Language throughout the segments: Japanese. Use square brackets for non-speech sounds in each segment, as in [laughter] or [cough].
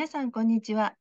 皆さん、こんにちは。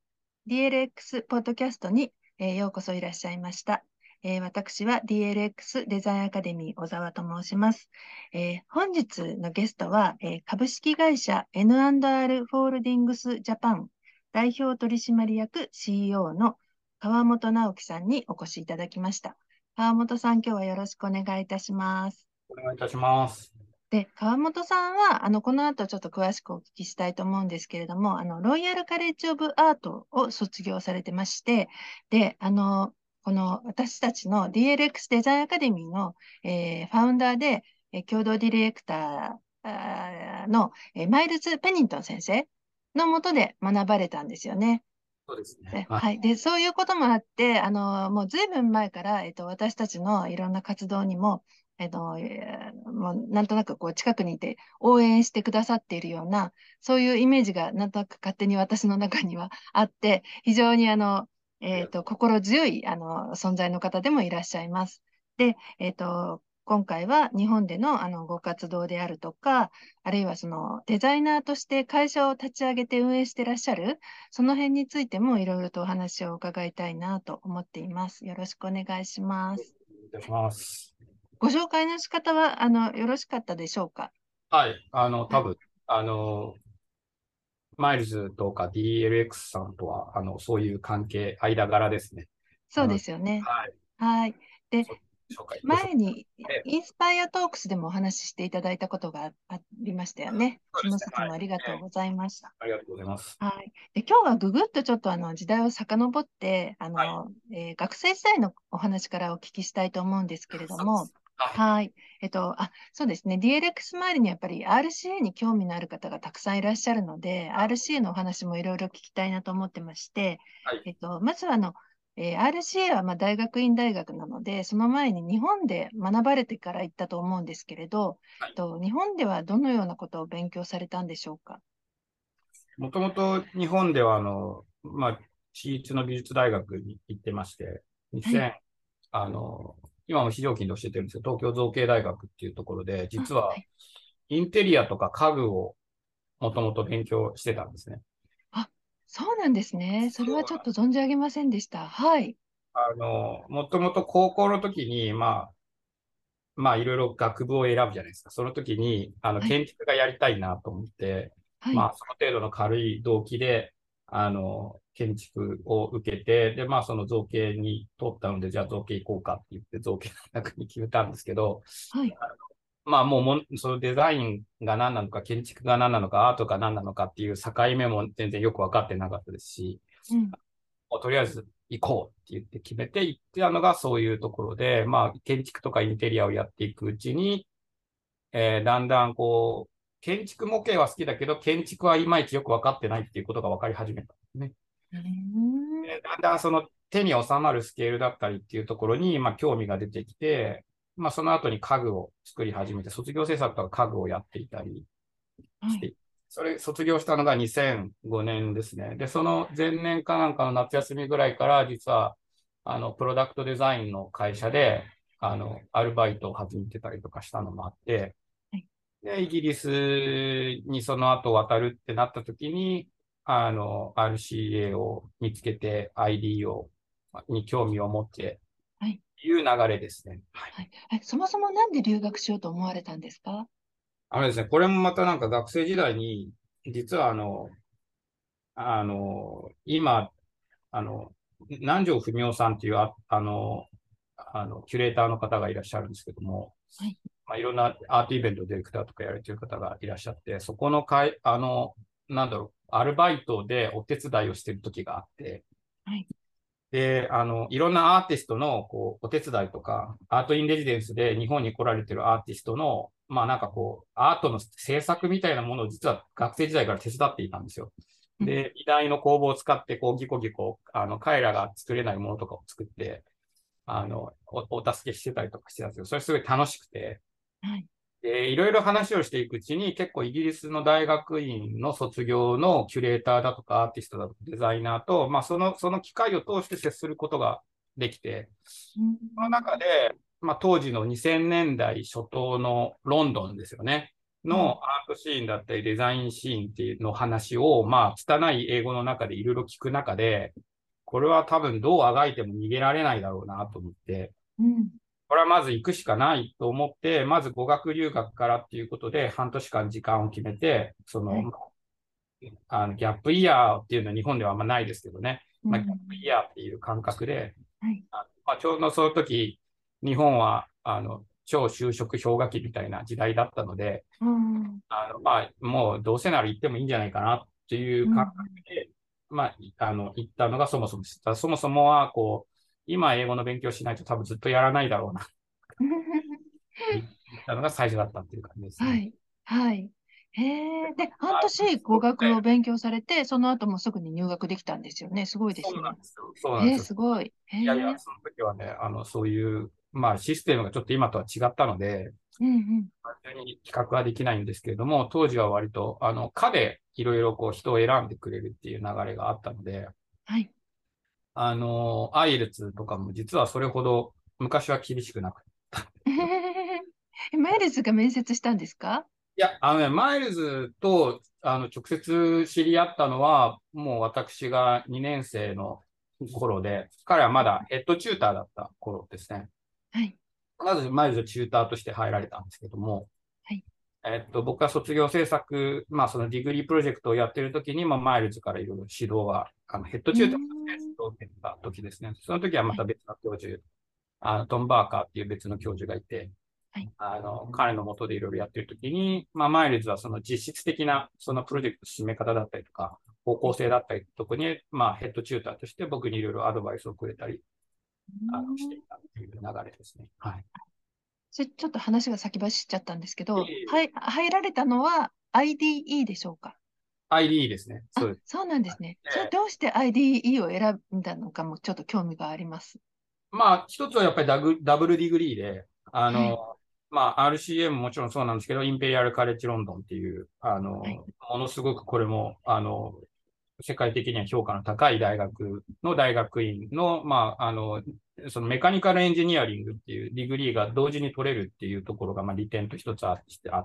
DLX ポッドキャストに、えー、ようこそいらっしゃいました。えー、私は DLX デザインアカデミー小沢と申します。えー、本日のゲストは、え株式会社 N&R フォールディングスジャパン代表取締役 CEO の川本直樹さんにお越しいただきました。川本さん、今日はよろしくお願いいたします。お願いいたします。で、川本さんは、あの、この後ちょっと詳しくお聞きしたいと思うんですけれども、あの、ロイヤルカレッジオブアートを卒業されてまして、で、あの、この私たちの DLX デザインアカデミーの、えー、ファウンダーで、えー、共同ディレクターの、えー、マイルズ・ペニントン先生のもとで学ばれたんですよね。そうですね。はい。で、そういうこともあって、あの、もうずいぶん前から、えっと、私たちのいろんな活動にも、えっと、もうなんとなくこう近くにいて応援してくださっているような、そういうイメージがなんとなく勝手に私の中には [laughs] あって、非常にあの、えっと、心強いあの存在の方でもいらっしゃいます。で、えっと、今回は日本でのあのご活動であるとか、あるいはそのデザイナーとして会社を立ち上げて運営してらっしゃる、その辺についてもいろいろとお話を伺いたいなと思っています。よろしくお願いします。お願いします。ご紹介の仕方は、あの、よろしかったでしょうか？はい、あの、多分、あの、マイルズとか DLX さんとは、あの、そういう関係、間柄ですね。そうですよね。はい。はい。で、前にインスパイアトークスでもお話ししていただいたことがありましたよね。その説もありがとうございました。ありがとうございます。はい。で今日はぐぐっとちょっとあの時代を遡って、あの、はい、えー、学生時代のお話からお聞きしたいと思うんですけれども、はい。えっと、あ、そうですね。DLX 周りにやっぱり RCA に興味のある方がたくさんいらっしゃるので、RCA のお話もいろいろ聞きたいなと思ってまして、はい、えっと、まずはあの、えー、RCA はまあ大学院大学なので、その前に日本で学ばれてから行ったと思うんですけれど、はい、と日本ではどのようなことを勉強されたんでしょうか？もともと日本ではあの、まあ、私立の美術大学に行ってまして、2000、はい、あの、今も非常勤で教えてるんですけど、東京造形大学っていうところで、実はインテリアとか家具をもともと勉強してたんですね。そうなんですね。それはちょっと存じ上げませんでした。はい。あの、もともと高校の時に、まあ、まあ、いろいろ学部を選ぶじゃないですか。その時に、あの、建築がやりたいなと思って、はい、まあ、その程度の軽い動機で、あの、建築を受けて、で、まあ、その造形に通ったので、じゃあ造形行こうかって言って造形の中に決めたんですけど、はい。まあもうも、そのデザインが何なのか、建築が何なのか、アートが何なのかっていう境目も全然よく分かってなかったですし、うん、もうとりあえず行こうって言って決めて行ってたのがそういうところで、まあ建築とかインテリアをやっていくうちに、えー、だんだんこう、建築模型は好きだけど、建築はいまいちよく分かってないっていうことが分かり始めたんですね。だんだんその手に収まるスケールだったりっていうところに、まあ、興味が出てきて、まあ、その後に家具を作り始めて、卒業制作とか家具をやっていたりして、はい、それ、卒業したのが2005年ですね。で、その前年かなんかの夏休みぐらいから、実は、あの、プロダクトデザインの会社で、あの、アルバイトを始めてたりとかしたのもあって、はい、で、イギリスにその後渡るってなった時に、あの、RCA を見つけて ID を、に興味を持ってい。う流れですね。はい、はい、そもそもなんで留学しようと思われたんですか？あのですね、これもまたなんか学生時代に、実はあの、あの、今、あの、南條文夫さんっていうあ、あの、あの、キュレーターの方がいらっしゃるんですけども、はい。まあ、いろんなアートイベントディレクターとかやられてる方がいらっしゃって、そこの会、あの、なんだろう、アルバイトでお手伝いをしてる時があって、はい。で、あの、いろんなアーティストの、こう、お手伝いとか、アートインレジデンスで日本に来られてるアーティストの、まあなんかこう、アートの制作みたいなものを実は学生時代から手伝っていたんですよ。で、美大の工房を使って、こう、ギコギコ、あの、彼らが作れないものとかを作って、あの、おお助けしてたりとかしてたんですけど、それすごい楽しくて、はい。で、いろいろ話をしていくうちに、結構イギリスの大学院の卒業のキュレーターだとか、アーティストだとか、デザイナーと、まあ、その、その機会を通して接することができて、その中で、まあ、当時の2000年代初頭のロンドンですよね。のアートシーンだったりデザインシーンっていうの話を、まあ、拙い英語の中でいろいろ聞く中で、これは多分どうあがいても逃げられないだろうなと思って、うん、これはまず行くしかないと思って、まず語学留学からっていうことで半年間時間を決めて、その、はい、あのギャップイヤーっていうのは日本ではあんまないですけどね、まあ、ギャップイヤーっていう感覚で、はい、あまあ、ちょうどその時、日本はあの超就職氷河期みたいな時代だったので、うん、あのまあ、もうどうせなら行ってもいいんじゃないかなっていう感覚で、うん、まあ、あの行ったのがそもそもした。そもそもはこう今英語の勉強しないと多分ずっとやらないだろうな。[laughs] たのが最初だったっていう感じですね。はい。はい。へえ。で、半年語学を勉強されて、その後もすぐに入学できたんですよね。すごいですね。そうなんですよ。そうなんですよ。えー、すごい。いやいや、その時はね、あの、そういう、まあ、システムがちょっと今とは違ったので、うんうん。単純に企画はできないんですけれども、当時は割と、あの、科でいろいろこう人を選んでくれるっていう流れがあったので、はい。あの、アイレツとかも実はそれほど昔は厳しくなかった。マイルズが面接したんですか？いや、あのね、マイルズとあの直接知り合ったのは、もう私が2年生の頃で、彼はまだヘッドチューターだった頃ですね。はい。まずマイルズチューターとして入られたんですけども、はい。えっと、僕は卒業制作、まあ、その degree project をやってる時に、まあ、マイルズからいろいろ指導は、あのヘッドチューターとして指導を受けた時ですね。その時はまた別の教授、あのトム・バーカーっていう別の教授がいて、はい、あの彼のもとでいろいろやってる時に、まあ、マイルズはその実質的なそのプロジェクト進め方だったりとか、方向性だったりとかに、まあ、ヘッドチューターとして僕にいろいろアドバイスをくれたり、あのしていたっていう流れですね。はい。ちょっと話が先走っちゃったんですけど、はい、入られたのは IDE でしょうか ?IDE ですね。そうですそうなんですね。それどうして IDE を選んだのかもちょっと興味があります？まあ、一つはやっぱりダグダブルディグリーで、あの、はい、まあ、RCM ももちろんそうなんですけど、インペリアル・カレッジ・ロンドンっていう、あの、はい、ものすごくこれも、あの、世界的には評価の高い大学の大学院の、まあ、あの、その mechanical engineering っていう degree が同時に取れるっていうところが、まあ、利点と一つあって、は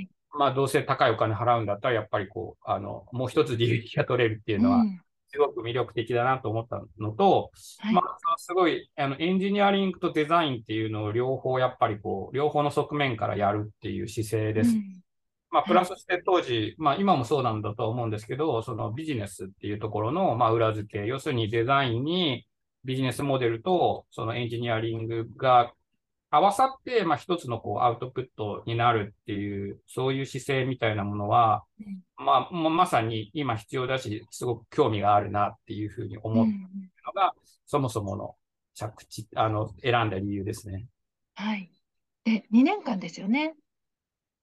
い、まあ、どうせ高いお金払うんだったら、やっぱりこう、あの、もう一つ degree が取れるっていうのは、すごく魅力的だなと思ったのと、はい、まあ、すごい、あの、エンジニアリングとデザインっていうのを両方やっぱりこう、両方の側面からやるっていう姿勢です。うん。まあ、プラスして当時、まあ、今もそうなんだと思うんですけど、そのビジネスっていうところの、まあ、裏付け、要するにデザインにビジネスモデルと、そのエンジニアリングが合わさって、まあ、一つのこうアウトプットになるっていう、そういう姿勢みたいなものは、まあ、まさに今必要だし、すごく興味があるなっていうふうに思ったのが、そもそもの着地、あの、選んだ理由ですね。はい。で、2年間ですよね。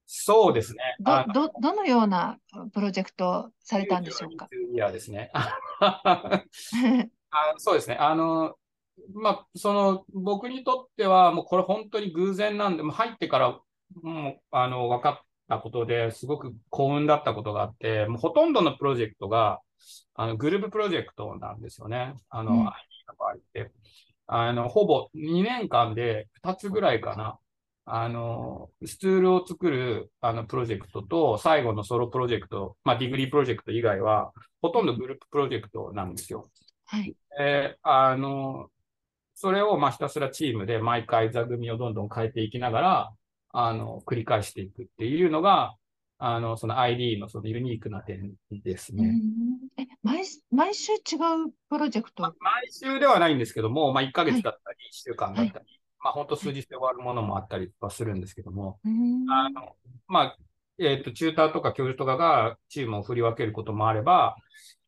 そうですね。ど、ど、どのようなプロジェクトされたんでしょうか？いやですね。[laughs] あそうですね。あの、まあ、その、僕にとっては、もうこれ本当に偶然なんで、もう入ってから、もう、あの、分かったことですごく幸運だったことがあって、もうほとんどのプロジェクトが、あの、グループプロジェクトなんですよね。あの、うん、の場合って。あの、ほぼ2年間で2つぐらいかな。あの、スツールを作るあのプロジェクトと、最後のソロプロジェクト、まあ、 degree project 以外は、ほとんどグループプロジェクトなんですよ。はい。えー、あの、それをまあひたすらチームで毎回座組をどんどん変えていきながら、あの、繰り返していくっていうのが、あの、その ID のそのユニークな点ですね。え、毎、毎週違うプロジェクト、ま毎週ではないんですけども、まあ1ヶ月だったり、1週間だったり、はい。まあ、本当数日で終わるものもあったりはするんですけども、あのまあ、えっ、ー、と、チューターとか教授とかがチームを振り分けることもあれば、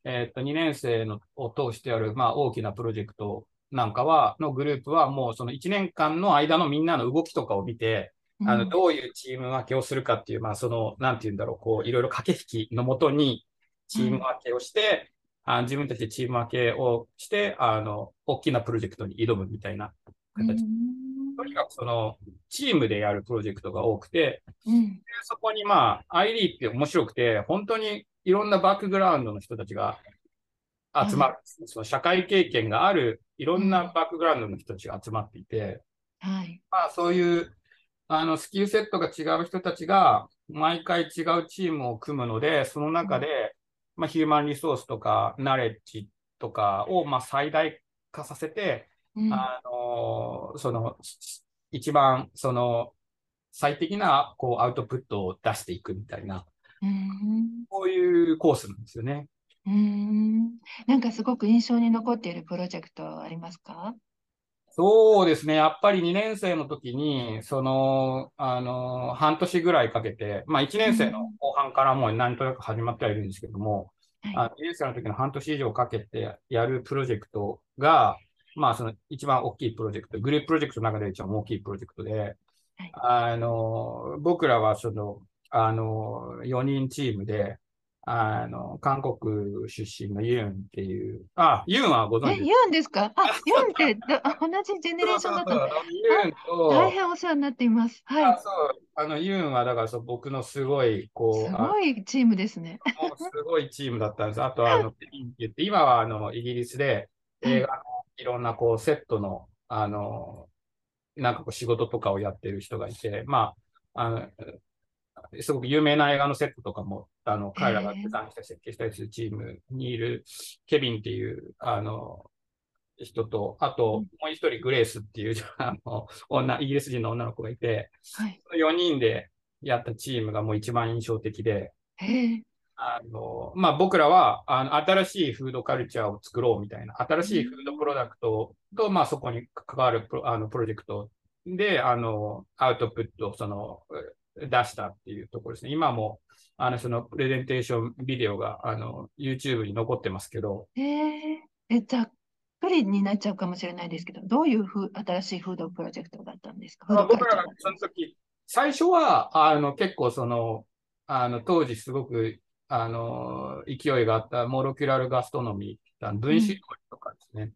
えっ、ー、と、2年生のを通してある、まあ、大きなプロジェクトなんかは、のグループはもうその1年間の間のみんなの動きとかを見て、あの、どういうチーム分けをするかっていう、まあ、その、なんて言うんだろう、こう、いろいろ駆け引きのもとに、チーム分けをして、うん、あ自分たちでチーム分けをして、あの、大きなプロジェクトに挑むみたいな形。とにかくその、チームでやるプロジェクトが多くて、うん、そこにまあ、ID って面白くて、本当にいろんなバックグラウンドの人たちが集まる、うん、その社会経験があるいろんなバックグラウンドの人たちが集まっていて、はい、まあそういうあのスキルセットが違う人たちが毎回違うチームを組むので、その中で、まあ、ヒューマンリソースとか、ナレッジとかを、まあ、最大化させて、うん、あの、その、一番、その、最適な、こう、アウトプットを出していくみたいな、うん、こういうコースなんですよね。うん。なんかすごく印象に残っているプロジェクトありますか？そうですね。やっぱり2年生の時に、その、あの、半年ぐらいかけて、まあ1年生の後半からもう何となく始まってはいるんですけども、うん、あ2年生の時の半年以上かけてやるプロジェクトが、まあその一番大きいプロジェクト、グループプロジェクトの中で一番大きいプロジェクトで、はい、あの、僕らはその、あの、4人チームで、あの、韓国出身のユンっていう、あ、ユンはご存知ですか？ユンですか？あ、ユンって同じジェネレーションだったの？[laughs] ユンと、大変お世話になっています。はい。あそう、あの、ユンはだからそう僕のすごい、こう、すごいチームですね。すごいチームだったんです。あと、あの、今はあの、イギリスで映画のいろんなこう、セットの、あの、なんかこう仕事とかをやってる人がいて、まあ、あの、すごく有名な映画のセットとかも、あの、彼らがデザインした設計したりするチームにいるケビンっていう、あの、人と、あと、もう一人グレースっていう、[laughs] あの、女、イギリス人の女の子がいて、はい、4人でやったチームがもう一番印象的で、あの、まあ、僕らは、あの、新しいフードカルチャーを作ろうみたいな、新しいフードプロダクトと、まあ、そこに関わるプロあのプロジェクトで、あの、アウトプットを、その、出したっていうところですね。今も、あの、そのプレゼンテーションビデオが、あの、YouTube に残ってますけど。えー、え、ざっくりになっちゃうかもしれないですけど、どういうふ新しいフードプロジェクトだったんですか？僕らがその時、最初は、あの、結構その、あの、当時すごく、あの、勢いがあったモロキュラルガストノミー、分子料理とかですね。エル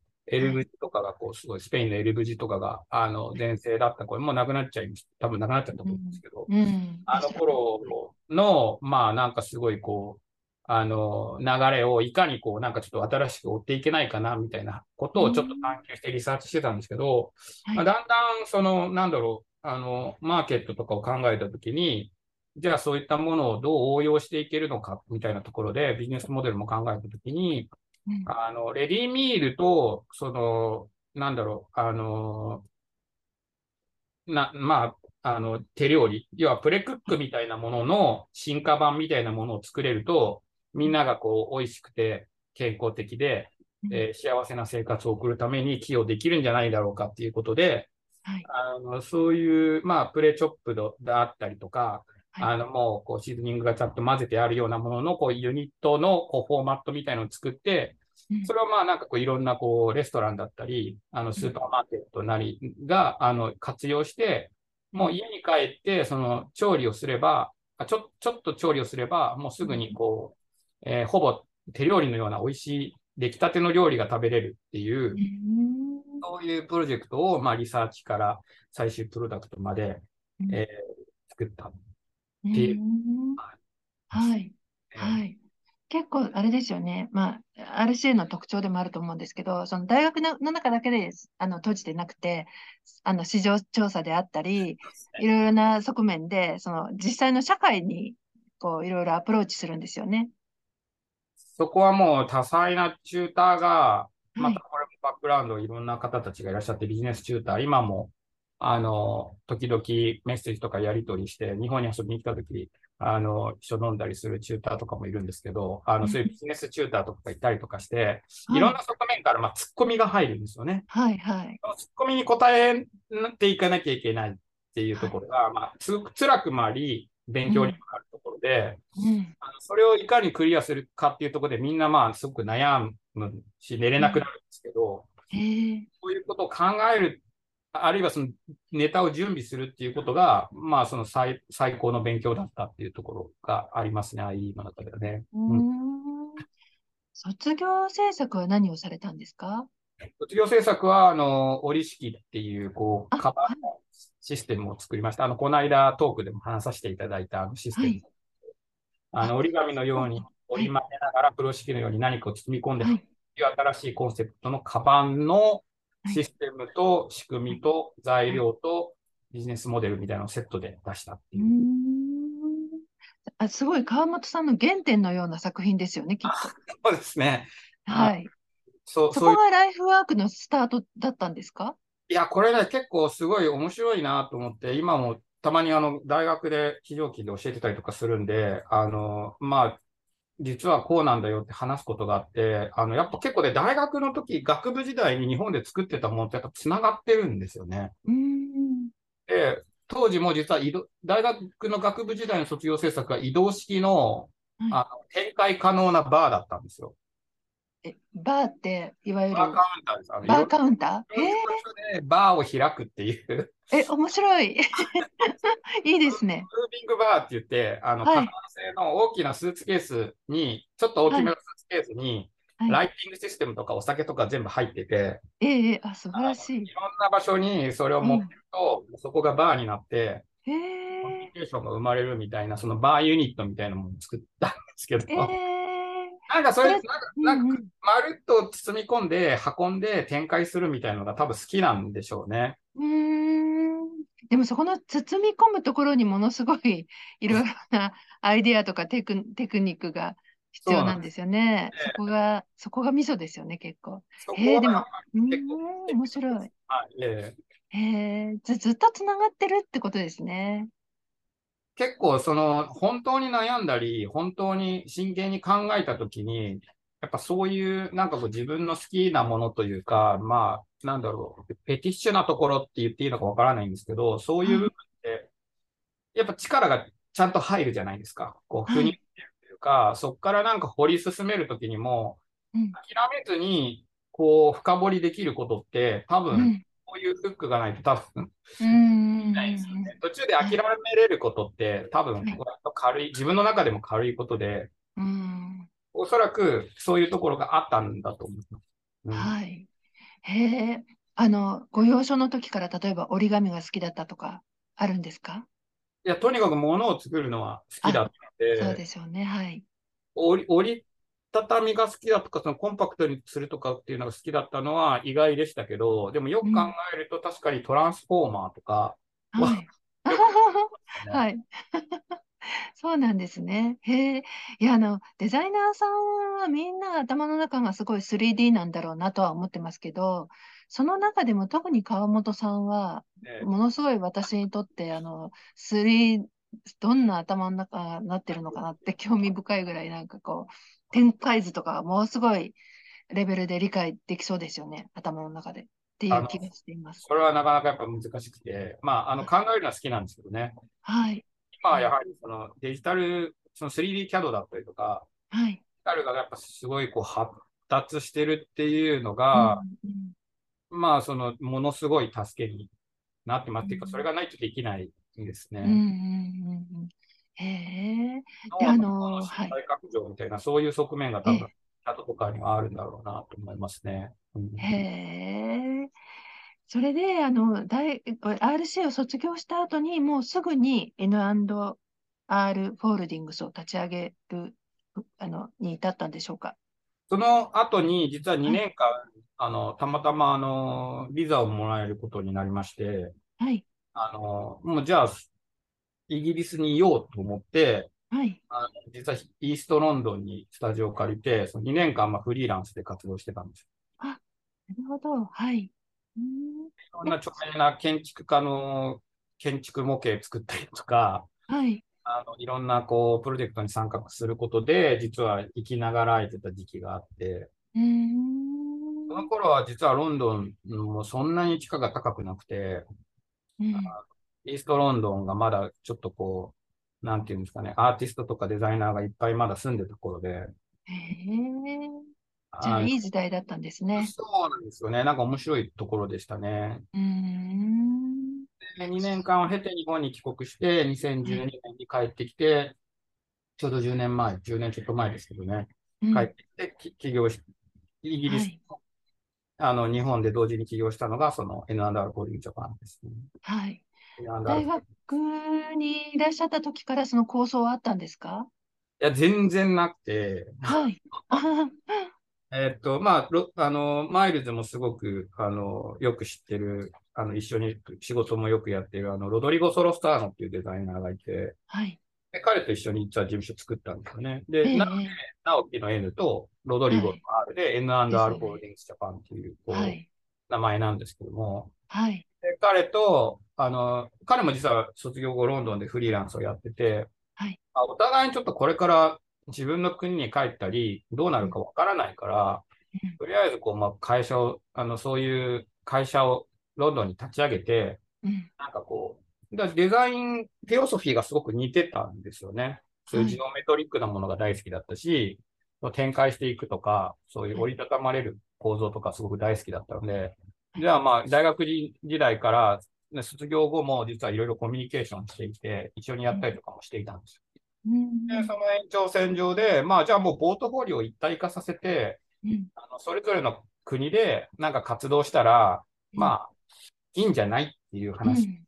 ブジとかがこう、すごい、スペインのエルブジとかが、あの、前世だったこれもうなくなっちゃいました。多分なくなっちゃったと思うんですけど、うん。うん、あの頃の、まあなんかすごいこう、あの、流れをいかにこう、なんかちょっと新しく追っていけないかな、みたいなことをちょっと探求してリサーチしてたんですけど、うん、まあ、だんだん、その、なんだろう、あの、マーケットとかを考えたときに、じゃあそういったものをどう応用していけるのか、みたいなところでビジネスモデルも考えたときに、あの、レディミールと、その、なんだろう、あの、な、まあ、あの、手料理、要はプレクックみたいなものの進化版みたいなものを作れると、みんながこう、美味しくて健康的で、えー、幸せな生活を送るために寄与できるんじゃないだろうかっていうことで、はい、あのそういう、まあ、プレチョップドであったりとか、あの、もう、こう、シーズニングがちゃんと混ぜてあるようなものの、こう、ユニットの、こう、フォーマットみたいのを作って、それはまあ、なんかこう、いろんな、こう、レストランだったり、あの、スーパーマーケットなりが、あの、活用して、もう家に帰って、その、調理をすれば、ちょ、ちょっと調理をすれば、もうすぐに、こう、えー、ほぼ手料理のような美味しい、出来たての料理が食べれるっていう、そういうプロジェクトを、まあ、リサーチから最終プロダクトまで、えー、作ったっていう。はい。はい。結構あれですよね。まあ、RCA の特徴でもあると思うんですけど、その大学の中だけであの閉じてなくて、あの市場調査であったり、いろいろな側面で、その実際の社会にこういろいろアプローチするんですよね。そこはもう多彩なチューターが、またこれもバックグラウンドいろんな方たちがいらっしゃって、ビジネスチューター、今もあの、時々メッセージとかやり取りして、日本に遊びに来た時、あの、一緒飲んだりするチューターとかもいるんですけど、あの、そういうビジネスチューターとかがいたりとかして、い。ろんな側面から、まあ、ツッコミが入るんですよね。はいはい。ツッコミに答えていかなきゃいけないっていうところが、はい、まあ、つ、辛くもあり、勉強にもなるところで、うん、あのそれをいかにクリアするかっていうところで、みんなまあ、すごく悩むし、寝れなくなるんですけど、うん、そういうことを考えるあるいはそのネタを準備するっていうことが、まあその最最高の勉強だったっていうところがありますね、IE の中ではね。うん、卒業制作は何をされたんですか？卒業制作は、あの、折り式っていう、こう、カバーのシステムを作りました。あの、この間トークでも話させていただいたあのシステム。はい、あの、折り紙のように折り曲げながら、風呂敷のように何かを包み込んで、はい、いう新しいコンセプトのカバンのシステムと仕組みと材料とビジネスモデルみたいなのをセットで出したっていう。あすごい川本さんの原点のような作品ですよね、きっと。そうですね。はい。そう、そこがライフワークのスタートだったんですか？いや、これね、結構すごい面白いなと思って、今もたまにあの大学で非常勤で教えてたりとかするんで、あの、まあ、実はこうなんだよって話すことがあって、あの、やっぱ結構ね、大学の時、学部時代に日本で作ってたものってやっぱ繋がってるんですよね。で、当時も実は移動、大学の学部時代の卒業制作は移動式の、はい、あの展開可能なバーだったんですよ。え、バーって、いわゆる。バーカウンターです。あのバーカウンター？えー、バーを開くっていう。え、面白い。[laughs] いいですね。ムービングバーって言って、あの、はい、製の大きなスーツケースに、ちょっと大きめのスーツケースに、はい、ライティングシステムとかお酒とか全部入ってて、ええー、あ、素晴らしい。いろんな場所にそれを持ってると、うん、そこがバーになって、えー、コミュニケーションが生まれるみたいな、そのバーユニットみたいなものを作ったんですけど、えーなんかそれ、なんか、なんかまるっと包み込んで、運んで展開するみたいなのが多分好きなんでしょうね。うん。でもそこの包み込むところにものすごい [laughs] いろいろなアイディアとかテクテクニックが必要なんですよね。そこが、そこがミソですよね、結構。えー、でも、うん、面白い。はい、えー、えー、ずずっとつながってるってことですね。結構その本当に悩んだり、本当に真剣に考えたときに、やっぱそういうなんかこう自分の好きなものというか、まあ、なんだろう、ペティッシュなところって言っていいのかわからないんですけど、そういう部分って、やっぱ力がちゃんと入るじゃないですか。こう、腑にってるというか、はい、そこからなんか掘り進めるときにも、諦めずに、こう、深掘りできることって、多分、こういうフックがないと多分、ないですよね。途中で諦めれることって多分、軽い、自分の中でも軽いことで、うん、おそらくそういうところがあったんだと思います。うん、はい。へえ、あの、ご幼少の時から例えば折り紙が好きだったとかあるんですか？いや、とにかく物を作るのは好きだったので、そうでしょうね、はい。折り、折り畳みが好きだとか、そのコンパクトにするとかっていうのが好きだったのは意外でしたけど、でもよく考えると確かにトランスフォーマーとかは、はいはい。そうなんですね。へえ。いや、あの、デザイナーさんはみんな頭の中がすごい 3D なんだろうなとは思ってますけど、その中でも特に川本さんは、ものすごい私にとって、あの、3、どんな頭の中になってるのかなって [laughs] 興味深いぐらいなんかこう、展開図とかものすごいレベルで理解できそうですよね、頭の中で。っていう気がしています。それはなかなかやっぱ難しくて、まあ、あの考えるのは好きなんですけどね。はい。今はやはりそのデジタル、その 3D キャドだったりとか、はい。デジタルがやっぱすごいこう発達してるっていうのが、うんうん、まあ、そのものすごい助けになってますっていうか、それがないとできないですね。うんうんうんへえ。で、あの、はい。大拡張みたいな、そういう側面が多分、後とかにはあるんだろうなと思いますね。うん、へえ。それで、あの、大、RC を卒業した後に、もうすぐに N&R フォールディングスを立ち上げる、あの、に至ったんでしょうか？その後に、実は2年間、はい、あの、たまたま、あの、ビザをもらえることになりまして、はい。あの、もうじゃあ、イギリスにいようと思って、はい、あの実はイーストロンドンにスタジオを借りて、その2年間まあフリーランスで活動してたんです。あ、なるほど。はい。いろんな著名な建築家の建築模型作ったりとか、はい。あのいろんなこうプロジェクトに参画することで、実は生きながらえてた時期があって、うんその頃は実はロンドンもそんなに地価が高くなくて、うん、イーストロンドンがまだちょっとこう、なんていうんですかね、アーティストとかデザイナーがいっぱいまだ住んでた頃で。へえ。じゃあ、いい時代だったんですね。そうなんですよね。なんか面白いところでしたね。うん。で、2年間を経て日本に帰国して、2012年に帰ってきて、ちょうど10年前、10年ちょっと前ですけどね、うん、帰ってきて起業し、イギリス、はい、あの日本で同時に起業したのが、その N&R コーディングジャパンですね。はい。大学にいらっしゃった時からその構想はあったんですか？いや、全然なくて。はい。[laughs] えっと、まあ、あの、マイルズもすごく、あの、よく知ってる、あの、一緒に仕事もよくやってる、あの、ロドリゴ・ソロスターノっていうデザイナーがいて、はい。で、彼と一緒に実は事務所作ったんですよね。で、えなので、直樹の N とロドリゴの R で、N&R ホールディングスジャパンっていう、こう、はい。名前なんですけども、はい。で彼と、あの、彼も実は卒業後ロンドンでフリーランスをやってて、はい。あお互いにちょっとこれから自分の国に帰ったり、どうなるかわからないから、うんとりあえずこう、まあ、会社を、あの、そういう会社をロンドンに立ち上げて、うん。なんかこう、だデザイン、フィロソフィーがすごく似てたんですよね。そういうジオメトリックなものが大好きだったし、展開していくとか、そういう折りたたまれる構造とかすごく大好きだったので、じゃあまあ、大学時代から、ね卒業後も実はいろいろコミュニケーションしていて、一緒にやったりとかもしていたんですよ。うん。で、その延長線上で、まあ、じゃあもうポートフォリオを一体化させて、うん。あのそれぞれの国でなんか活動したら、まあ、いいんじゃないっていうう話。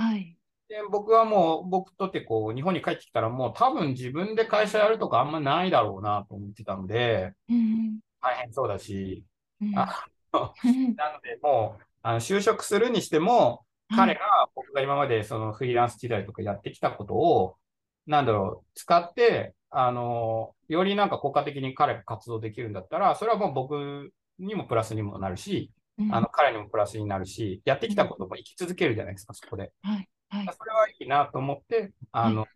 ん。はい。で、僕はもう、僕とってこう、日本に帰ってきたらもう多分自分で会社やるとかあんまないだろうなと思ってたので、うん。大変そうだし、うん。あうんなのでもう、あの就職するにしても、彼が僕が今までそのフリーランス時代とかやってきたことを、なんだろう、使って、あの、よりなんか効果的に彼が活動できるんだったら、それはもう僕にもプラスにもなるし、うんあの、彼にもプラスになるし、やってきたことも生き続けるじゃないですか、そこで。はい。はい。それはいいなと思って、あの、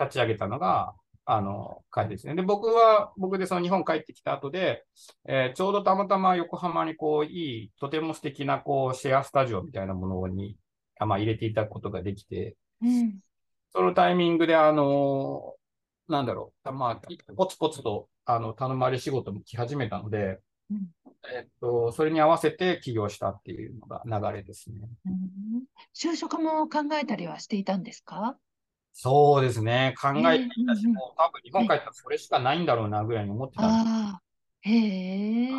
立ち上げたのが、あの、会ですね。で、僕は、僕でその日本帰ってきた後で、えーちょうどたまたま横浜にこう、いい、とても素敵なこう、シェアスタジオみたいなものに、あまあ、入れていただくことができて、うん。そのタイミングで、あの、なんだろう、まあ、ポツポツと、あの、頼まれ仕事も来始めたので、うんえっと、それに合わせて起業したっていうのが流れですね。うん就職も考えたりはしていたんですか？そうですね。考えていたし、えーもう多分日本帰ったらそれしかないんだろうなぐらいに思ってたんです。へえ、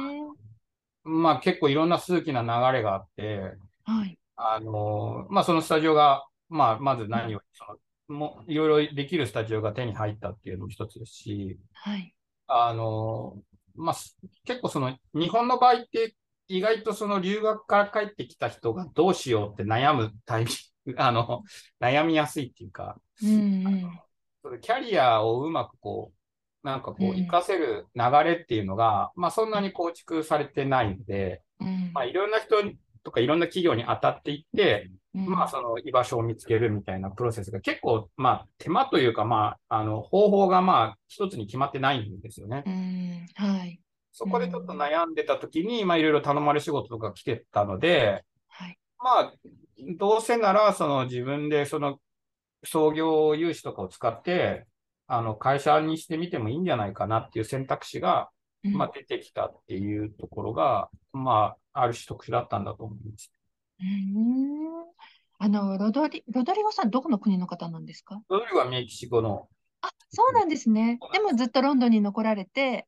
まあ結構いろんな数奇な流れがあって、はい。あの、まあそのスタジオが、まあまず何よりその、もういろいろできるスタジオが手に入ったっていうのも一つですし、はい。あの、まあす結構その日本の場合って意外とその留学から帰ってきた人がどうしようって悩むタイミング、[laughs] あの、悩みやすいっていうか、うんキャリアをうまくこう、なんかこう、うん。活かせる流れっていうのが、まあそんなに構築されてないので、うん。まあいろんな人とかいろんな企業に当たっていって、うんまあその居場所を見つけるみたいなプロセスが結構、まあ手間というか、まあ、あの、方法がまあ一つに決まってないんですよね。うん、はい。そこでちょっと悩んでた時に、まあいろいろ頼まれ仕事とか来てたので、はい。まあ、どうせなら、その自分でその創業融資とかを使って、あの会社にしてみてもいいんじゃないかなっていう選択肢が、うんまあ、出てきたっていうところが、まあ、ある種特殊だったんだと思います。うんあの、ロドリ、ロドリゴさん、どこの国の方なんですか？それはメキシコの、あ、そうなんですね。でもずっとロンドンに残られて、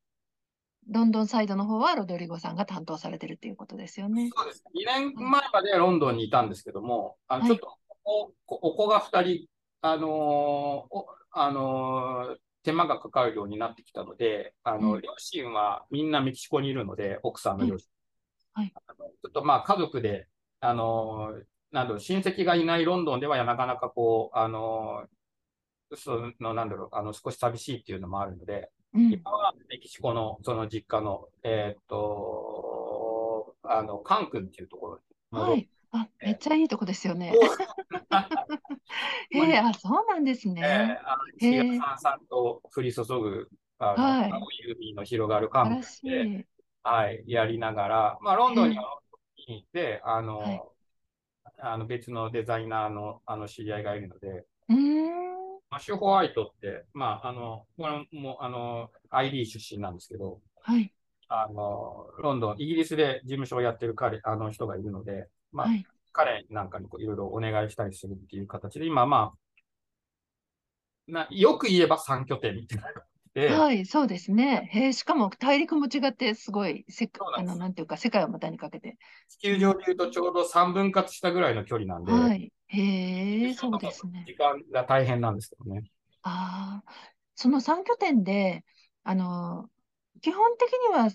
ロンドンサイドの方はロドリゴさんが担当されてるっていうことですよね。そうです。2年前までロンドンにいたんですけども、あのはいちょっとおお子が2人、あのーおあのー手間がかかるようになってきたので、あの、うん両親はみんなメキシコにいるので、奥さんの両親。はいはいちょっとまあ家族で、あのーなんだろう、親戚がいないロンドンではなかなかこう、あのーその、なんだろう、あの、少し寂しいっていうのもあるので、うん。今はメキシコのその実家の、えーっと、あの、カン君っていうところにはい。あ、めっちゃいいとこですよね。[laughs] え、あ、そうなんですえね。ーあのさんさんと降り注ぐ、あの、はい海の広がるカン君で、い。はい、やりながら、まあ、ロンドンにはに行って、あの、はいあの別のデザイナーのあの知り合いがいるので。マッシュ・ホワイトって、まあ、あの、これも、あの、ID 出身なんですけど、はい。あの、ロンドン、イギリスで事務所をやってる彼、あの人がいるので、まあ、はい。彼なんかにこういろいろお願いしたりするっていう形で、今、まあ、なよく言えば3拠点みたいな感じで、はい、そうですね。へえ、しかも大陸も違って、すごい、せそうなんですあの、なんていうか、世界を股にかけて。地球上で言うとちょうど3分割したぐらいの距離なんで、はい。へえ、そうですね。時間が大変なんですけどね。ああ、その3拠点で、あの、基本的には、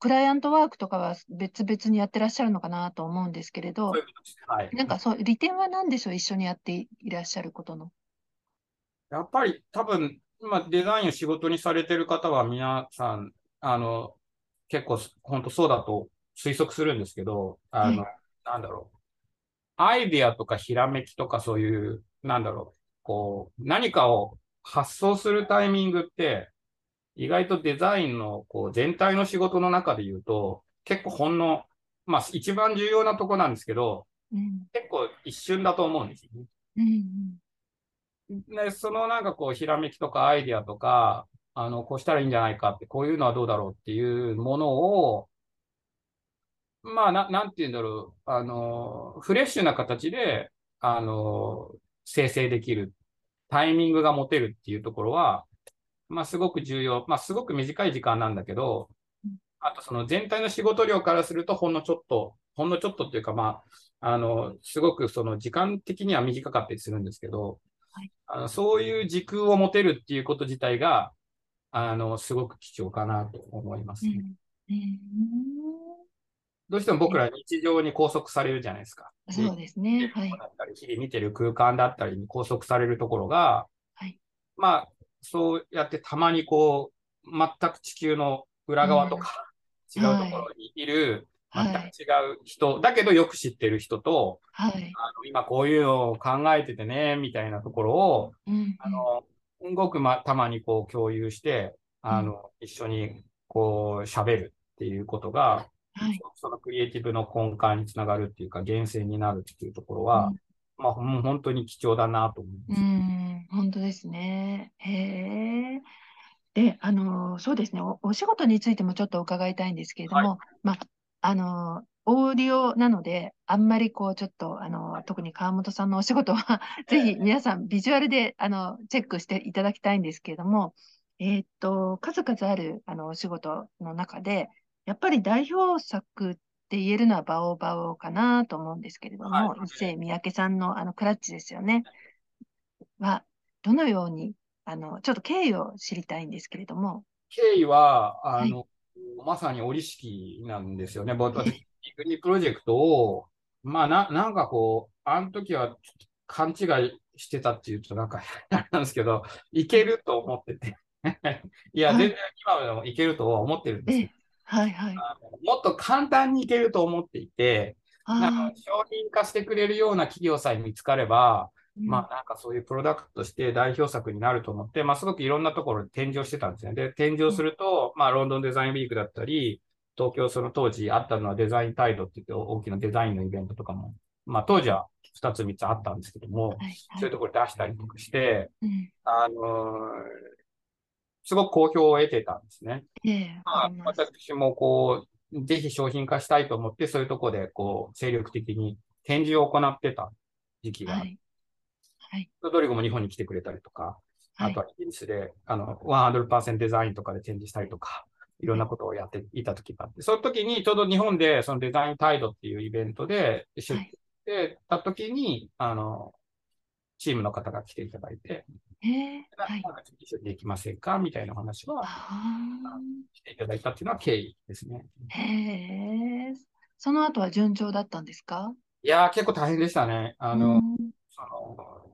クライアントワークとかは別々にやってらっしゃるのかなと思うんですけれどそういう、ことです。はい。なんかそう、利点は何でしょう、一緒にやっていらっしゃることの。やっぱり多分、今デザインを仕事にされてる方は皆さん、あの、結構本当そうだと推測するんですけど、あの、はい、なんだろう。アイディアとかひらめきとかそういう、なんだろう。こう、何かを発想するタイミングって、意外とデザインのこう全体の仕事の中で言うと、結構ほんの、まあ一番重要なとこなんですけど、うん、結構一瞬だと思うんですよね。うん、で、そのなんかこう、ひらめきとかアイディアとか、あの、こうしたらいいんじゃないかって、こういうのはどうだろうっていうものを、まあ、な、なんて言うんだろう、あの、フレッシュな形で、あの、生成できる、タイミングが持てるっていうところは、まあ、すごく重要。まあ、すごく短い時間なんだけど、あとその全体の仕事量からすると、ほんのちょっと、ほんのちょっとっていうか、まあ、あの、すごくその時間的には短かったりするんですけど、はい、あのそういう時空を持てるっていうこと自体が、あの、すごく貴重かなと思いますね。うんうんどうしても僕ら日常に拘束されるじゃないですか。そうですね。はい。日々見てる空間だったりに拘束されるところが、はい。まあ、そうやってたまにこう、全く地球の裏側とか、[laughs] 違うところにいる、全く違う人、はい、だけどよく知ってる人と、はい、あの今こういうのを考えててね、みたいなところを、うん、あのすごく、ま、たまにこう共有して、あの、うん、一緒にこう喋るっていうことが、はい、そのクリエイティブの根幹につながるっていうか、源泉になるっていうところは、うん、まあ、もう本当に貴重だなと思います。うん、本当ですね。へえ。で、あの、そうですね。お、お仕事についてもちょっと伺いたいんですけれども、はい、まあ、あの、オーディオなので、あんまりこう、ちょっと、あの、特に川本さんのお仕事は [laughs] ぜひ皆さん、ビジュアルで、あの、チェックしていただきたいんですけれども、えー、っと、数々ある、あの、お仕事の中で、やっぱり代表作って言えるのはバオバオかなと思うんですけれども、はい、一世三宅さんのあのクラッチですよね。は、どのように、あの、ちょっと経緯を知りたいんですけれども。経緯は、あの、はい、まさに折式なんですよね。私、ピクニックプロジェクトを、まあな、なんかこう、あの時は勘違いしてたっていうとなんかなんですけど、いけると思ってて。[laughs] いや、全然今でもいけるとは思ってるんですよ。はいはい、もっと簡単にいけると思っていて、なんか商品化してくれるような企業さえ見つかれば、うん、まあなんかそういうプロダクトとして代表作になると思って、まあすごくいろんなところで展示をしてたんですね。で、展示をすると、まあロンドンデザインウィークだったり、東京その当時あったのはデザインタイドって言って大きなデザインのイベントとかも、まあ当時は2つ3つあったんですけども、はいはい、そういうところで出したりとかして、うん、あのーすごく好評を得てたんですね。ええまあ、私もこう、ぜひ商品化したいと思って、そういうところでこう精力的に展示を行ってた時期が、はい。はい、ドリゴも日本に来てくれたりとか、あとはイギリスで、あの、100%デザインとかで展示したりとか、いろんなことをやっていた時があって、その時にちょうど日本でそのデザインタイドっていうイベントで出展してた時に、あの、チームの方が来ていただいて、えー、はい、一緒にできませんかみたいな話はしていただいたっていうのは経緯ですね。へえ。その後は順調だったんですか？いや結構大変でしたね。あの、その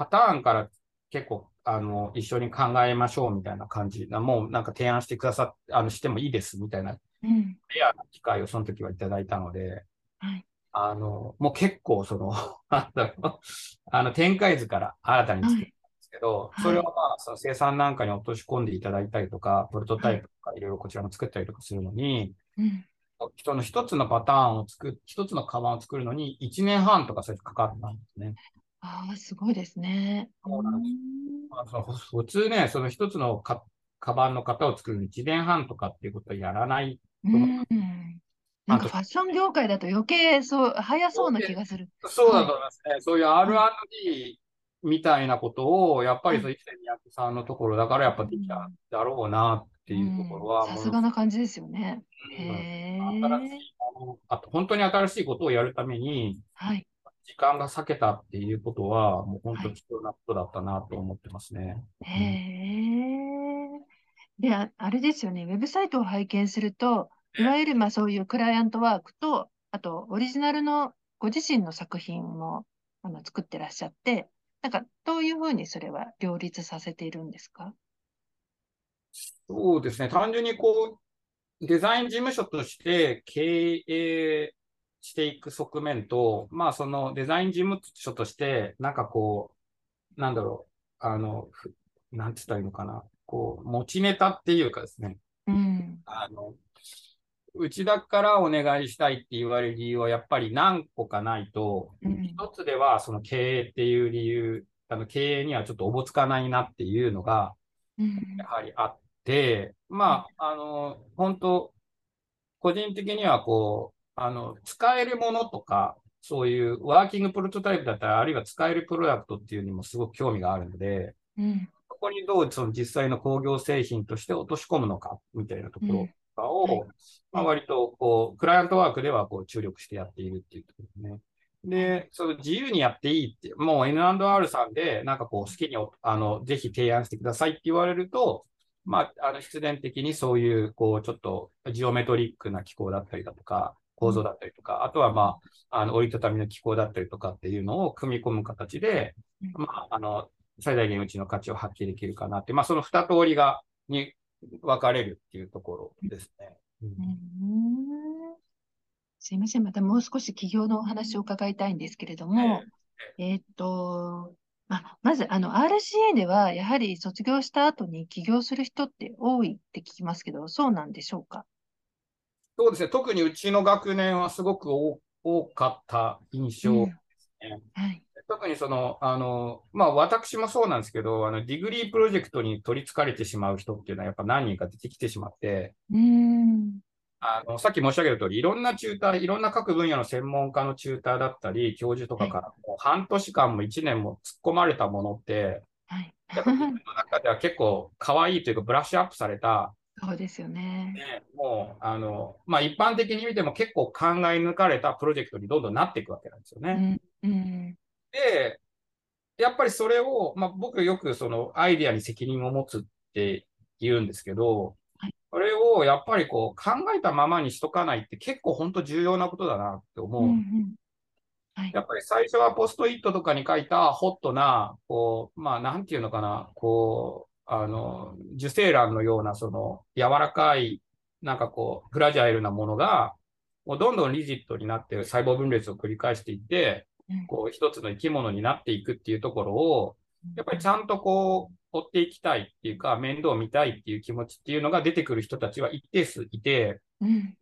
パターンから結構あの一緒に考えましょうみたいな感じな、もうなんか提案してくださって、あのしてもいいですみたいな、うん、レアな機会をその時はいただいたので、はい、あの、もう結構その、[laughs] あの、展開図から新たに作ったんですけど、はい、それをまあ、その生産なんかに落とし込んでいただいたりとか、プロトタイプとかいろいろこちらも作ったりとかするのに、うん、その一つのパターンを作る、一つのカバンを作るのに1年半とかそれかかったんですね。ああ、すごいですね。そうなんです。まあ、その普通ね、その一つのかカバンの型を作るのに1年半とかっていうことはやらないと思う。うんなんかファッション業界だと余計そう、早そうな気がする。そうだと思いますね。はい、そういう R&D みたいなことを、やっぱりそう、一世三宅さんのところだからやっぱできただろうなっていうところは。さすがな感じですよね。へえ。新しいあと、本当に新しいことをやるために、はい。時間が割けたっていうことは、もう本当貴重なことだったなと思ってますね。はい、へえ。で、あれですよね、ウェブサイトを拝見すると、いわゆるまあそういうクライアントワークと、あとオリジナルのご自身の作品もあの作ってらっしゃって、なんか、どういうふうにそれは両立させているんですか？そうですね。単純にこう、デザイン事務所として経営していく側面と、まあそのデザイン事務所として、なんかこう、なんだろう、あの、なんて言ったらいいのかな。こう、持ちネタっていうかですね。うん。あの、うちだからお願いしたいって言われる理由はやっぱり何個かないと、うん、一つではその経営っていう理由、あの経営にはちょっとおぼつかないなっていうのが、やはりあって、うん、まあ、あの、本当個人的にはこう、あの、使えるものとか、そういうワーキングプロトタイプだったら、あるいは使えるプロダクトっていうにもすごく興味があるので、うん、そこにどうその実際の工業製品として落とし込むのかみたいなところかを、うん。はい、まあ、割とこう、クライアントワークではこう注力してやっているっていうところですね。で、その自由にやっていいって、もう N&R さんで、なんかこう、好きにあの、ぜひ提案してくださいって言われると、まあ、あの、必然的にそういう、こう、ちょっと、ジオメトリックな機構だったりだとか、構造だったりとか、あとは、まあ、あの、折りたたみの機構だったりとかっていうのを組み込む形で、まあ、あの、最大限うちの価値を発揮できるかなって、まあ、その二通りが、に分かれるっていうところですね。うん、すいません。またもう少し企業のお話を伺いたいんですけれども、えー、っと、ままず、あの、RCA では、やはり卒業した後に起業する人って多いって聞きますけど、そうなんでしょうか？そうですね。特にうちの学年はすごく多かった印象ですね。うん、はい。特にその、あの、まあ、私もそうなんですけど、あの、 degree project に取り憑かれてしまう人っていうのはやっぱ何人か出てきてしまって、うんあの、さっき申し上げた通り、いろんなチューター、いろんな各分野の専門家のチューターだったり、教授とかから、もう半年間も1年も突っ込まれたものって、はい。やっぱ自分の中では結構可愛いというか、ブラッシュアップされた、そうですよね。ねもう、あの、まあ、一般的に見ても結構考え抜かれたプロジェクトにどんどんなっていくわけなんですよね。うん、うん、で、やっぱりそれを、まあ、僕よくそのアイデアに責任を持つって言うんですけど、はい、それをやっぱりこう考えたままにしとかないって結構本当重要なことだなって思う。うんうんはい、やっぱり最初はポストイットとかに書いたホットな、こう、まあなんていうのかな、こう、あの、受精卵のようなその柔らかい、なんかこう、フラジャイルなものが、もうどんどんリジットになって細胞分裂を繰り返していって、こう一つの生き物になっていくっていうところを、やっぱりちゃんとこう、追っていきたいっていうか、面倒見たいっていう気持ちっていうのが出てくる人たちは一定数いて、うん、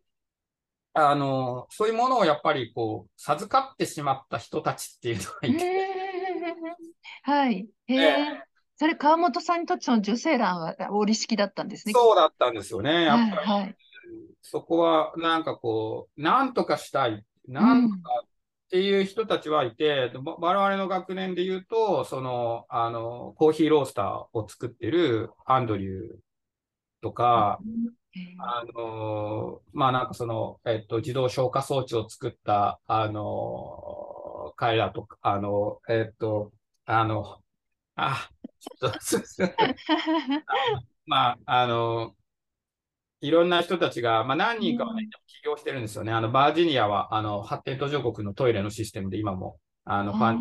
あの、そういうものをやっぱりこう、授かってしまった人たちっていうのがいて。はい。それ、川本さんにとってその受精卵は折り式だったんですね。そうだったんですよね。やっぱり。はいはい、そこは、なんかこう、なんとかしたい。なんとかっていう人たちはいて、我々の学年で言うと、その、あの、コーヒーロースターを作ってるアンドリューとか、あの、まあなんかその、えっと、自動消火装置を作った、あの、彼らとか、あの、えっと、あの、あ、ちょっと、まあ、あの、いろんな人たちが、まあ、何人かは、ね、起業してるんですよね。あの、バージニアは、あの、発展途上国のトイレのシステムで今も、あの、ファン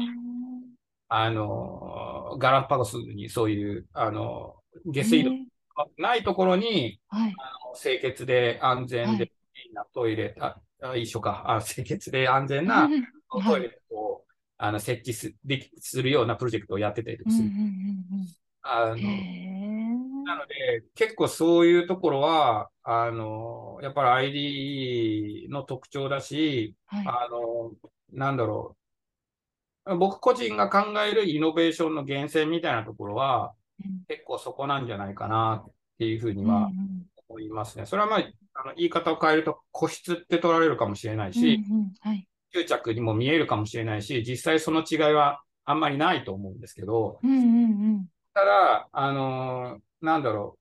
あの、ガラパゴスにそういう、あの、下水道ないところに、はい、あの清潔で安全で、い。いなトイレ、あ、一緒か、あ清潔で安全なトイレを、あの設置すできするようなプロジェクトをやってたりする。あのなので、結構そういうところは、あの、やっぱり ID の特徴だし、はい、あの、なんだろう。僕個人が考えるイノベーションの源泉みたいなところは、うん、結構そこなんじゃないかなっていうふうには思いますね。それはまあ、あの言い方を変えると個室って取られるかもしれないし、うんうん。はい、執着にも見えるかもしれないし、実際その違いはあんまりないと思うんですけど、うんうんうんただ、あのー、なんだろ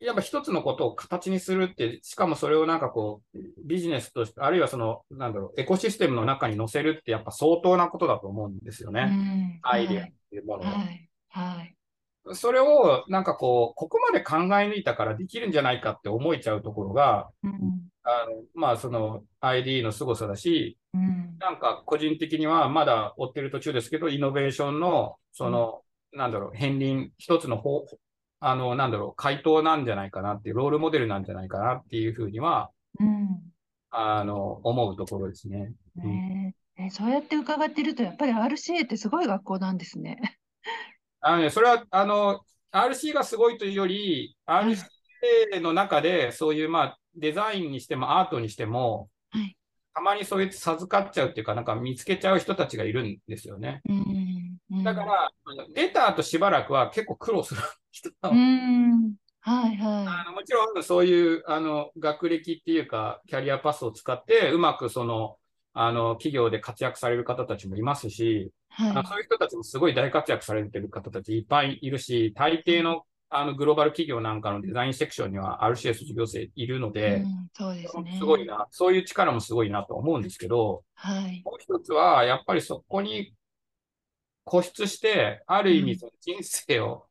う。やっぱ一つのことを形にするって、しかもそれをなんかこう、ビジネスとして、あるいはその、なんだろう、エコシステムの中に載せるってやっぱ相当なことだと思うんですよね。アイデアっていうものは。はい。はい。それをなんかこう、ここまで考え抜いたからできるんじゃないかって思えちゃうところが、うん、あのまあその ID の凄さだし、うん、なんか個人的にはまだ追ってる途中ですけど、イノベーションの、その、うん、なんだろう、片鱗、一つの方、あの、なんだろう、回答なんじゃないかなっていう、ロールモデルなんじゃないかなっていうふうには、うん、あの、思うところですね。ねえそうやって伺ってると、やっぱり RCA ってすごい学校なんですね。[laughs] あのね、それは、あの、RC がすごいというより、RCA の中で、そういう、まあ、デザインにしてもアートにしても、はい、たまにそういう授かっちゃうっていうか、なんか見つけちゃう人たちがいるんですよね。うんうん、だから、出た後しばらくは結構苦労する人が、うん。はいはい、あのもちろんそういうあの学歴っていうか、キャリアパスを使って、うまくそのあの企業で活躍される方たちもいますし、はい、そういう人たちもすごい大活躍されてる方たちいっぱいいるし、大抵のあのグローバル企業なんかのデザインセクションには RCS 卒業生いるので、うん、そうですね、すごいな、そういう力もすごいなと思うんですけど、はい、もう一つは、やっぱりそこに固執して、ある意味その人生を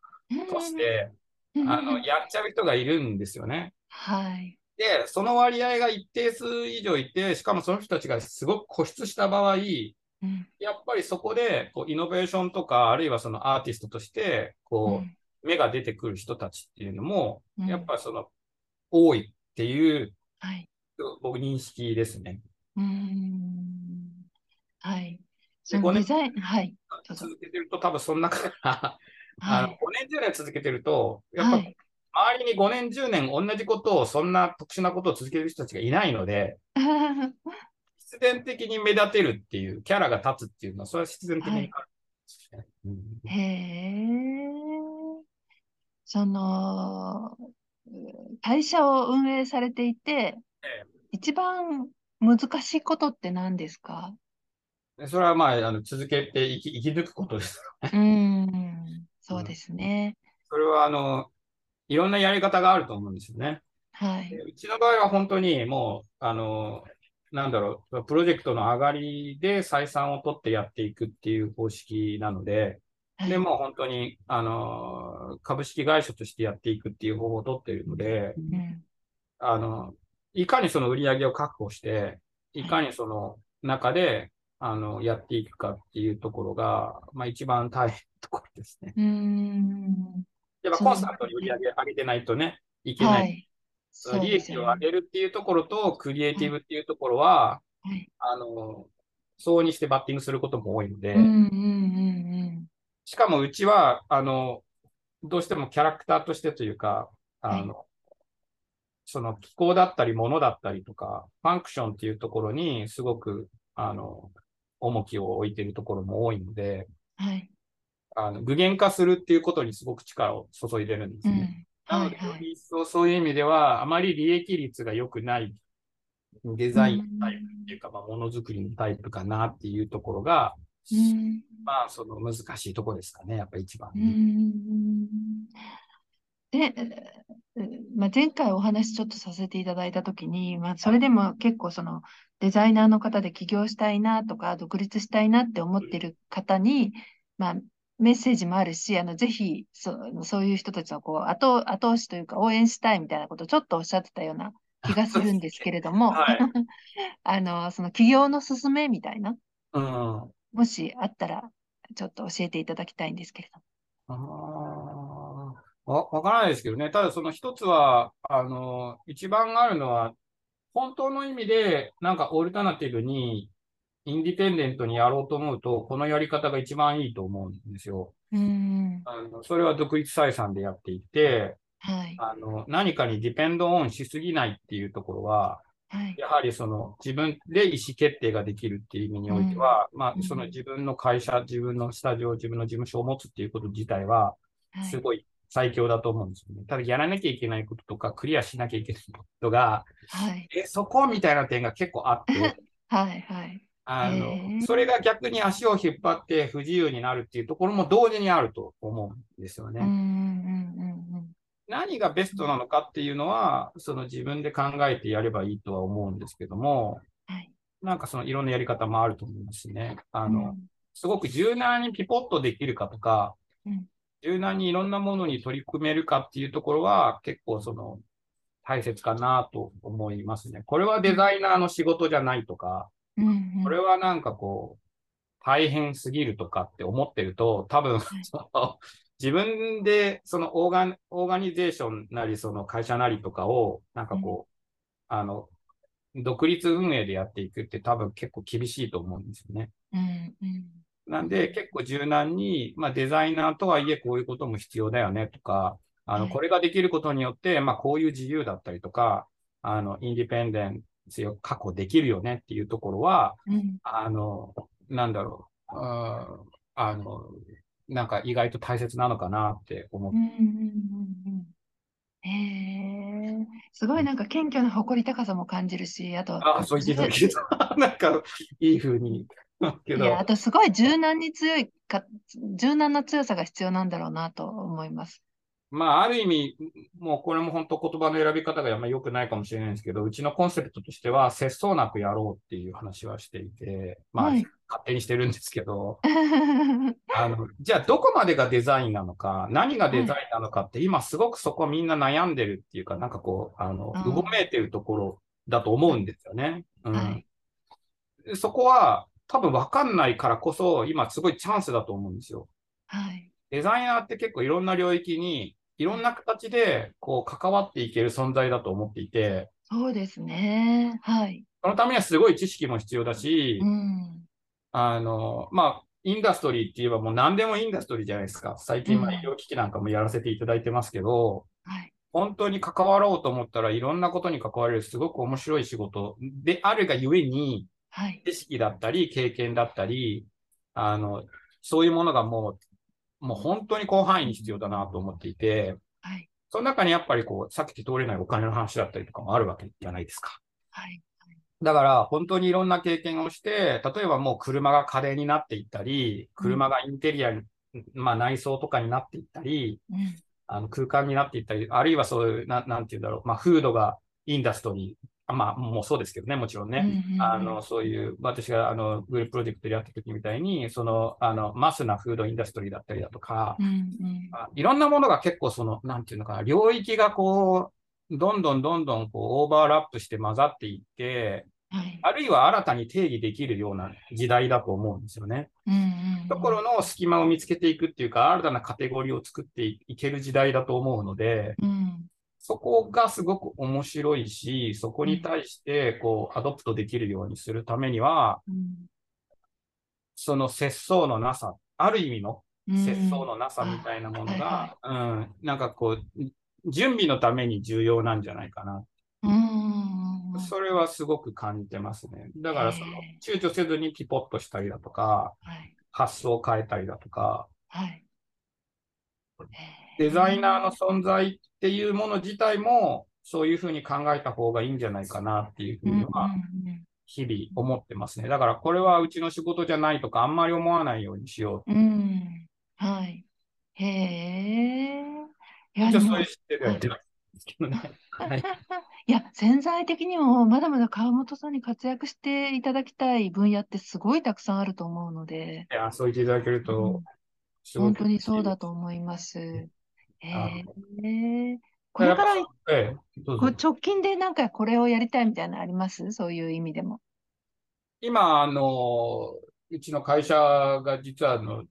として、うん、あのやっちゃう人がいるんですよね。はい、で、その割合が一定数以上いて、しかもその人たちがすごく固執した場合、うん、やっぱりそこでこうイノベーションとか、あるいはそのアーティストとしてこう、芽が出てくる人たちっていうのも、うん、やっぱその、多いっていう、はい、僕認識ですね。うん。はい。そのデザイン、はい。続けてると、多分その中からあの5年、10年続けてると、やっぱ、周りに5年、10年同じことを、そんな特殊なことを続ける人たちがいないので、[laughs] 必然的に目立てるっていう、キャラが立つっていうのは、それは必然的にあるんですね。はいうん、へー。その、会社を運営されていて、一番難しいことって何ですか？それはまあ、あの続けて生き生き抜くことです。うん、そうですね。それは、あの、いろんなやり方があると思うんですよね。はい。うちの場合は本当にもう、あの、なんだろう、プロジェクトの上がりで採算を取ってやっていくっていう方式なので、で、もう本当に、あの、株式会社としてやっていくっていう方法を取っているので、うん、あの、いかにその売り上げを確保して、い。かにその中で、あの、やっていくかっていうところが、まあ一番大変なところですね。うん。やっぱコンスタントに売り上げ上げてないとね、いけない。はい、利益を上げるっていうところと、クリエイティブっていうところは、はい、あの、相応にしてバッティングすることも多いので、うんうんうんうんしかもうちは、あの、どうしてもキャラクターとしてというか、あの、はい、その気候だったり、ものだったりとか、ファンクションっていうところにすごく、あの、重きを置いているところも多いので、はい、あの具現化するっていうことにすごく力を注いでるんですね。うん、なので、より一層そういう意味では、あまり利益率が良くないデザインタイプっていうか、まあ、ものづくりのタイプかなっていうところが、うん、まあ、その難しいとこですかね、やっぱり一番、で、まあ、前回お話ちょっとさせていただいたときに、まあ、それでも結構そのデザイナーの方で起業したいなとか、独立したいなって思ってる方に、まあ、メッセージもあるし、あのぜひそそういう人たちのこう後後押しというか応援したいみたいなことをちょっとおっしゃってたような気がするん。ですけれども、はい、あのその起業の勧めみたいな、うん、もしあったら、ちょっと教えていただきたいんですけれども。あわわからないですけどね。ただその一つは、あの、一番あるのは、本当の意味で、なんかオルタナティブに、インディペンデントにやろうと思うと、このやり方が一番いいと思うんですよ。うんあのそれは独立採算でやっていて、はい、あの何かにディペンドオンしすぎないっていうところは、はい、やはりその自分で意思決定ができるっていう意味においては、うん、まあ、その自分の会社、自分のスタジオ、自分の事務所を持つっていうこと自体は、すごい最強だと思うんですよね。ただ、やらなきゃいけないこととか、クリアしなきゃいけないことが、はい、え、そこみたいな点が結構あって、[laughs] はいはい。あの、それが逆に足を引っ張って不自由になるっていうところも同時にあると思うんですよね。うんうんうん何がベストなのかっていうのは、その自分で考えてやればいいとは思うんですけども、はい、なんかそのいろんなやり方もあると思いますね。あの、うん、すごく柔軟にピポッとできるかとか、うん、柔軟にいろんなものに取り組めるかっていうところは結構その大切かなと思いますね。これはデザイナーの仕事じゃないとか、うん。うん、これはなんかこう、大変すぎるとかって思ってると、多分、その自分でそのオーガオーガニゼーションなり、その会社なりとかを、なんかこう、うん、あの、独立運営でやっていくって多分結構厳しいと思うんですよね。うんうん、なんで結構柔軟に、まあ、デザイナーとはいえこういうことも必要だよねとか、あの、これができることによって、まあ、こういう自由だったりとか、あの、インディペンデンスを確保できるよねっていうところは、うん、あの、なんだろう、ああの、なんか意外と大切なのかなって思って。へえ、すごいなんか謙虚な誇り高さも感じるし、あと、ああ、そう言ってたけど、[laughs] なんかいい風に。いや、あとすごい柔軟に強いか、柔軟な強さが必要なんだろうなと思います。まあ、ある意味、もうこれも本当言葉の選び方があんま良くないかもしれないんですけど、うちのコンセプトとしては、節操なくやろうっていう話はしていて、まあ、はい、勝手にしてるんですけど、[laughs] あの、じゃあどこまでがデザインなのか、何がデザインなのかって、今すごくそこみんな悩んでるっていうか、なんかこう、あの、うごめいてるところだと思うんですよね。うん。はい、そこは多分わかんないからこそ、今すごいチャンスだと思うんですよ。はい。デザイナーって結構いろんな領域にいろんな形でこう関わっていける存在だと思っていて、そうですね。はい。そのためにはすごい知識も必要だし、うん、あの、まあ、インダストリーって言えばもう何でもインダストリーじゃないですか。最近、まあ、医療機器なんかもやらせていただいてますけど、うん、はい、本当に関わろうと思ったらいろんなことに関われるすごく面白い仕事であるがゆえに、はい、知識だったり経験だったり、あの、そういうものがもうもう本当に広範囲に必要だなと思っていて、はい。その中にやっぱりこう、避けて通れないお金の話だったりとかもあるわけじゃないですか。はい。だから本当にいろんな経験をして、例えばもう車が家電になっていったり、車がインテリアに、うん、まあ内装とかになっていったり、うん、あの空間になっていったり、あるいはそういう、ななんていうんだろう、まあフードがインダストリー、まあ、もうそうですけどね、もちろんね。あの、そういう、私が、あの、グループプロジェクトでやった時みたいに、その、あの、マスなフードインダストリーだったりだとか、うんうん、いろんなものが結構その、なんていうのかな、領域がこう、どんどんどんどんこう、オーバーラップして混ざっていって、はい、あるいは新たに定義できるような時代だと思うんですよね。うんうん。ところの隙間を見つけていくっていうか、新たなカテゴリーを作っていける時代だと思うので、うんそこがすごく面白いし、そこに対して、こう、アドプトできるようにするためには、うん、その節操のなさ、ある意味の節操のなさみたいなものが、うん、なんかこう、準備のために重要なんじゃないかな。うん、それはすごく感じてますね。だからその、躊躇せずにピポッとしたりだとか、はい、発想を変えたりだとか、はい、デザイナーの存在っていうもの自体も、そういうふうに考えた方がいいんじゃないかなっていうふうには、日々思ってますね。だからこれはうちの仕事じゃないとか、あんまり思わないようにしよう。うん。はい。へえ。いや、そういう知ってる。はい。[laughs] いや、潜在的にもまだまだ川本さんに活躍していただきたい分野ってすごいたくさんあると思うので。いや、そう言っていただけると、うん、本当にそうだと思います。へえ。これから、ええ、直近でなんかこれをやりたいみたいなのあります？そういう意味でも。今、あの、うちの会社が実はあの、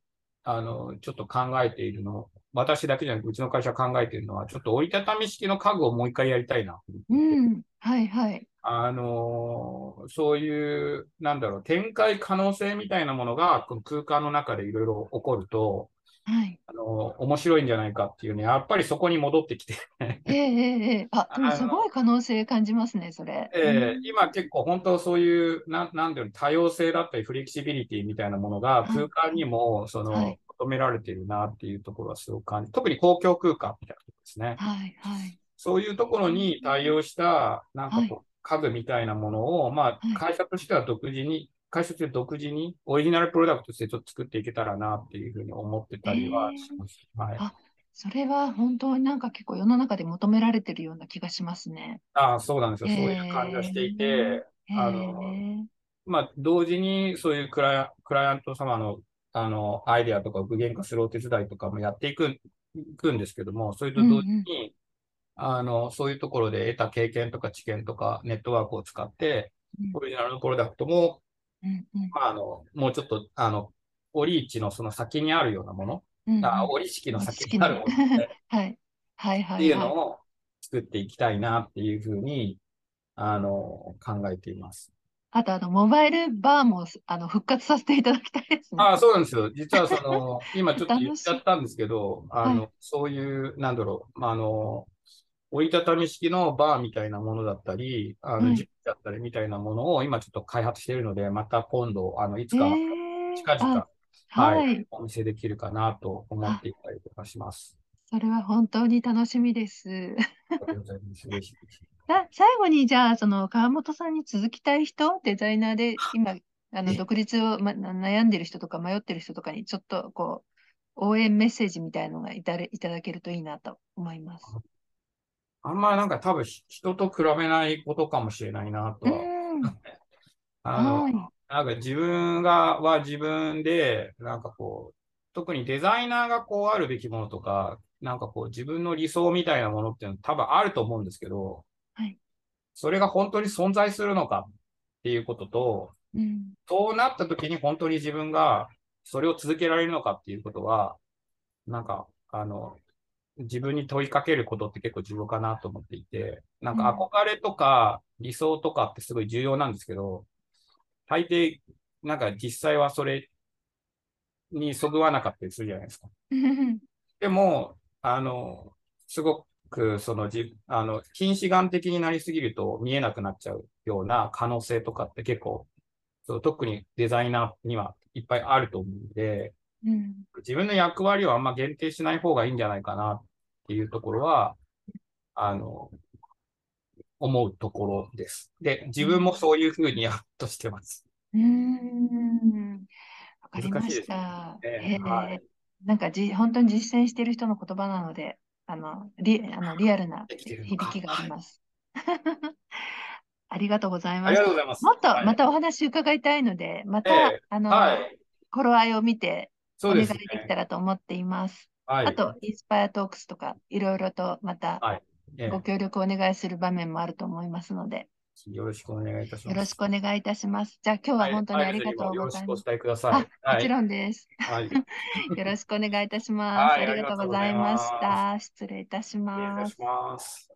あの、ちょっと考えているの、私だけじゃなくうちの会社考えているのは、ちょっと折りたたみ式の家具をもう一回やりたいな。うん、はいはい。あの、そういう、なんだろう、展開可能性みたいなものが、この空間の中でいろいろ起こると、はい。あの、面白いんじゃないかっていうね、やっぱりそこに戻ってきてええええあ、[laughs] でもすごい可能性感じますね、それ。ええ今結構本当そういう、なん、なんていうの、多様性だったりフレキシビリティみたいなものが空間にも、その、はい、求められているなっていうところはすごく感じ、特に公共空間みたいなところですね。はい、はい。そういうところに対応した、なんかこう、はい、家具みたいなものを、まあ、会社としては独自に会社で独自にオリジナルプロダクトとしてちょっと作っていけたらなっていうふうに思ってたりはします。えー、はい、あそれは本当になんか結構世の中で求められてるような気がしますね。ああ、そうなんですよ。そういう感じがしていて、えー、あの、まあ、同時にそういうクライアント様のあのアイデアとかを具現化するお手伝いとかもやっていくいくんですけども、それと同時に、うんうん、あの、そういうところで得た経験とか知見とかネットワークを使って、オリジナルのプロダクトもうんうんまあ、あの、もうちょっと、あの、折市のその先にあるようなもの、うんうんあ折式の先にあるものっ [laughs] はい。はいはいていうはい。のを作っていきたいなっていうふうに、あの、考えています。あと、あの、モバイルバーも、あの、復活させていただきたいですね。ああ、そうなんですよ。実はその、[laughs] 今ちょっと言っちゃったんですけど、あの、はいそういう、なんだろう、まあ、あの、折りたたみ式のバーみたいなものだったり、あの、はいジップだったりみたいなものを今ちょっと開発しているので、また今度、あの、いつえかー、近々、あはい、はい。お見せできるかなと思っていたりとかします。それは本当に楽しみです。ありがとうございます。嬉しいです。さ最後に、じゃあ、その、川本さんに続きたい人、デザイナーで、今、あの、え独立を、ま、な悩んでる人とか迷ってる人とかに、ちょっと、こう、応援メッセージみたいのがいたれいただけるといいなと思います。あんまりなんか多分ひ人と比べないことかもしれないなとうは。ん。あの、はい。なんか自分が、は自分で、なんかこう、特にデザイナーがこうあるべきものとか、なんかこう自分の理想みたいなものっていうのは多分あると思うんですけど、はい。それが本当に存在するのかっていうことと、うん。そうなった時に本当に自分がそれを続けられるのかっていうことは、なんか、あの、自分に問いかけることって結構重要かなと思っていて、なんか憧れとか理想とかってすごい重要なんですけど、大抵、なんか実際はそれにそぐわなかったりするじゃないですか。[laughs] でも、あの、すごく、その、じ、あの、近視眼的になりすぎると見えなくなっちゃうような可能性とかって結構、そう特にデザイナーにはいっぱいあると思うんで、うん。自分の役割をあんま限定しない方がいいんじゃないかなっていうところは、あの、思うところです。で、自分もそういうふうにやっとしてます。うーん。わかりま難しいですした。ねなんかじ、本当に実践している人の言葉なので、あの、リ、あの、リアルな響きがあり [laughs] ます。ありがとうございますありがとう。ございます。もっとはいまたお話伺いたいので、また、ええあの、はい。頃合いを見てお願いで。きたらと思っています。はい。あと、インスパイアトークスとか、いろいろとまたご協力お願いする場面もあると思いますので、よろしくお願いいたします。よろしくお願いいたします。じゃあ、今日は本当にありがとうよろしくおございます。伝えください。あ、もちん。ろんです。はい。[laughs] よろしくお願いいたします。はいありがとうございました。失礼いたし。ます。